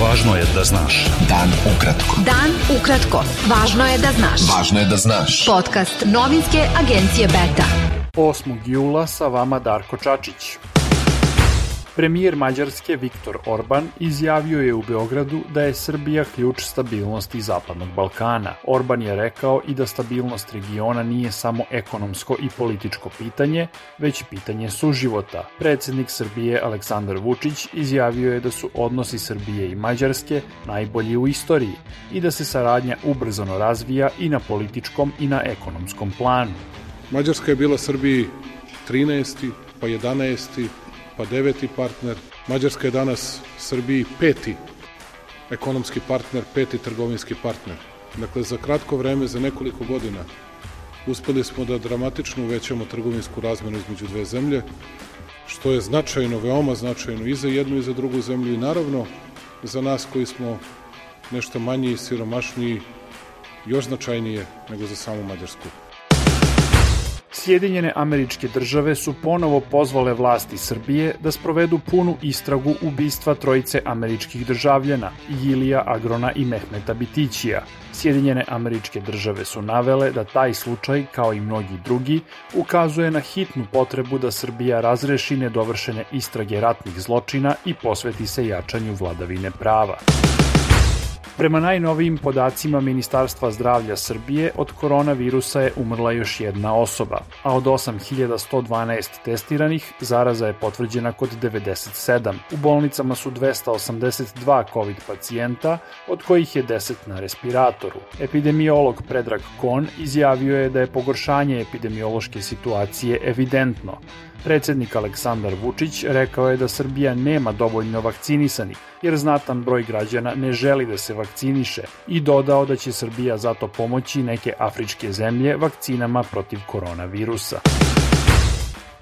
Važno je da znaš. Dan ukratko. Dan ukratko. Važno je da znaš. Važno je da znaš. Podcast novinske agencije Beta. 8. jula sa vama Darko Čačić. Premijer Mađarske Viktor Orban izjavio je u Beogradu da je Srbija ključ stabilnosti Zapadnog Balkana. Orban je rekao i da stabilnost regiona nije samo ekonomsko i političko pitanje, već pitanje suživota. Predsednik Srbije Aleksandar Vučić izjavio je da su odnosi Srbije i Mađarske najbolji u istoriji i da se saradnja ubrzano razvija i na političkom i na ekonomskom planu. Mađarska je bila Srbiji 13. pa 11 pa deveti partner. Mađarska je danas Srbiji peti ekonomski partner, peti trgovinski partner. Dakle, za kratko vreme, za nekoliko godina, uspeli smo da dramatično uvećamo trgovinsku razmenu između dve zemlje, što je značajno, veoma značajno i za jednu i za drugu zemlju i naravno za nas koji smo nešto manji i siromašniji, još značajnije nego za samu Mađarsku. Sjedinjene američke države su ponovo pozvale vlasti Srbije da sprovedu punu istragu ubistva trojice američkih državljana, Jilija Agrona i Mehmeta Bitićija. Sjedinjene američke države su navele da taj slučaj, kao i mnogi drugi, ukazuje na hitnu potrebu da Srbija razreši nedovršene istrage ratnih zločina i posveti se jačanju vladavine prava. Prema najnovijim podacima Ministarstva zdravlja Srbije, od koronavirusa je umrla još jedna osoba, a od 8112 testiranih zaraza je potvrđena kod 97. U bolnicama su 282 COVID pacijenta, od kojih je 10 na respiratoru. Epidemiolog Predrag Kon izjavio je da je pogoršanje epidemiološke situacije evidentno. Predsednik Aleksandar Vučić rekao je da Srbija nema dovoljno vakcinisanih, jer znatan broj građana ne želi da se vakciniše i dodao da će Srbija zato pomoći neke afričke zemlje vakcinama protiv koronavirusa.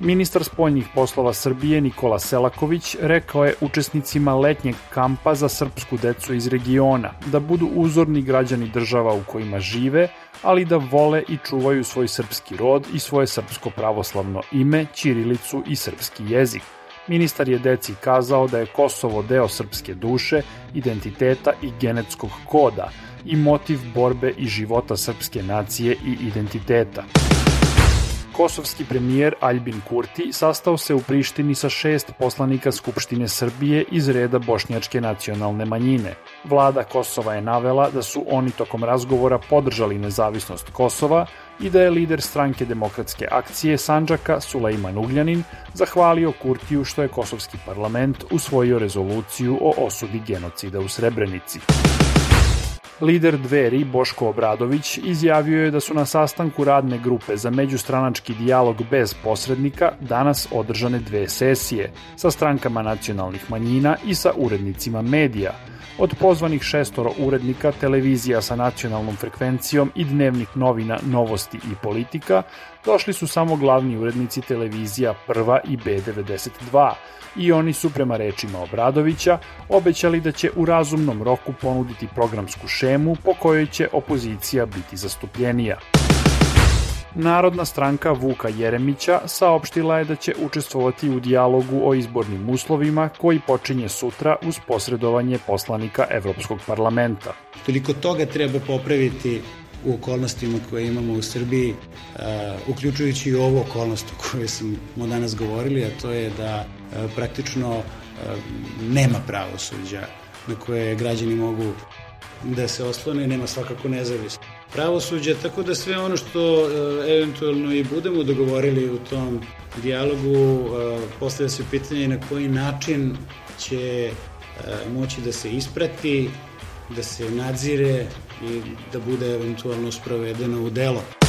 Ministar spoljnih poslova Srbije Nikola Selaković rekao je učesnicima letnjeg kampa za srpsku decu iz regiona da budu uzorni građani država u kojima žive, ali da vole i čuvaju svoj srpski rod i svoje srpsko pravoslavno ime, ćirilicu i srpski jezik. Ministar je deci kazao da je Kosovo deo srpske duše, identiteta i genetskog koda i motiv borbe i života srpske nacije i identiteta kosovski premijer Aljbin Kurti sastao se u Prištini sa šest poslanika Skupštine Srbije iz reda bošnjačke nacionalne manjine. Vlada Kosova je navela da su oni tokom razgovora podržali nezavisnost Kosova i da je lider stranke demokratske akcije Sanđaka Sulejman Ugljanin zahvalio Kurtiju što je kosovski parlament usvojio rezoluciju o osudi genocida u Srebrenici. Lider dveri Boško Obradović izjavio je da su na sastanku radne grupe za međustranački dijalog bez posrednika danas održane dve sesije sa strankama nacionalnih manjina i sa urednicima medija. Od pozvanih šestoro urednika televizija sa nacionalnom frekvencijom i dnevnih novina Novosti i Politika došli su samo glavni urednici televizija Prva i B92, i oni su prema rečima Obradovića obećali da će u razumnom roku ponuditi programsku šemu po kojoj će opozicija biti zastupljenija. Narodna stranka Vuka Jeremića saopštila je da će učestvovati u dijalogu o izbornim uslovima koji počinje sutra uz posredovanje poslanika Evropskog parlamenta. Toliko toga treba popraviti u okolnostima koje imamo u Srbiji, uključujući i ovu okolnost o kojoj smo danas govorili, a to je da praktično nema pravosuđa na koje građani mogu da se oslone, nema svakako nezavisno pravosuđa, tako da sve ono što eventualno i budemo dogovorili u tom dijalogu, postavlja se pitanje na koji način će moći da se isprati da se nadzire i da bude eventualno sprovedeno u delo.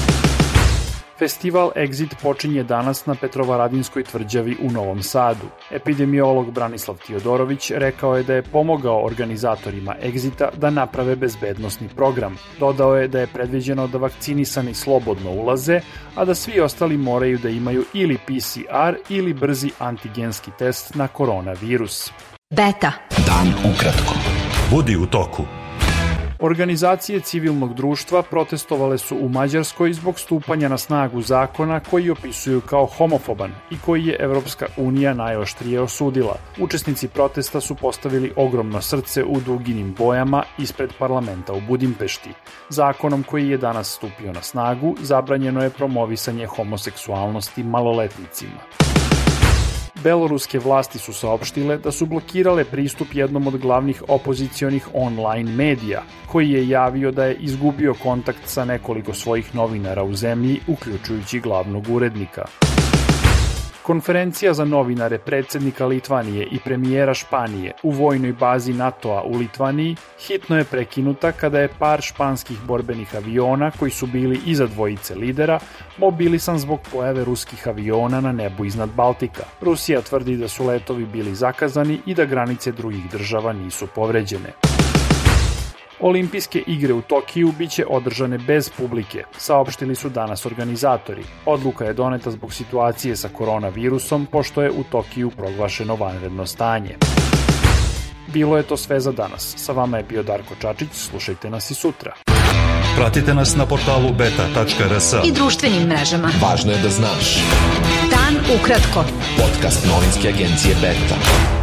Festival Exit počinje danas na Petrovaradinskoj tvrđavi u Novom Sadu. Epidemiolog Branislav Tiodorović rekao je da je pomogao organizatorima Exita da naprave bezbednostni program. Dodao je da je predviđeno da vakcinisani slobodno ulaze, a da svi ostali moraju da imaju ili PCR ili brzi antigenski test na koronavirus. Beta. Dan ukratko. Budi u toku. Organizacije civilnog društva protestovale su u Mađarskoj zbog stupanja na snagu zakona koji opisuju kao homofoban i koji je Evropska unija najoštrije osudila. Učesnici protesta su postavili ogromno srce u duginim bojama ispred parlamenta u Budimpešti. Zakonom koji je danas stupio na snagu zabranjeno je promovisanje homoseksualnosti maloletnicima. Beloruske vlasti su saopštile da su blokirale pristup jednom od glavnih opozicionih online medija, koji je javio da je izgubio kontakt sa nekoliko svojih novinara u zemlji, uključujući glavnog urednika. Konferencija za novinare predsednika Litvanije i premijera Španije u vojnoj bazi NATO-a u Litvaniji hitno je prekinuta kada je par španskih borbenih aviona koji su bili iza dvojice lidera mobilisan zbog pojave ruskih aviona na nebu iznad Baltika. Rusija tvrdi da su letovi bili zakazani i da granice drugih država nisu povređene. Olimpijske igre u Tokiju biće održane bez publike, saopštili su danas organizatori. Odluka je doneta zbog situacije sa koronavirusom, pošto je u Tokiju proglašeno vanredno stanje. Bilo je to sve za danas. Sa vama je bio Darko Čačić, slušajte nas i sutra. Pratite nas na portalu beta.rs i društvenim mrežama. Važno je da znaš. Dan ukratko. Podcast novinske agencije Beta.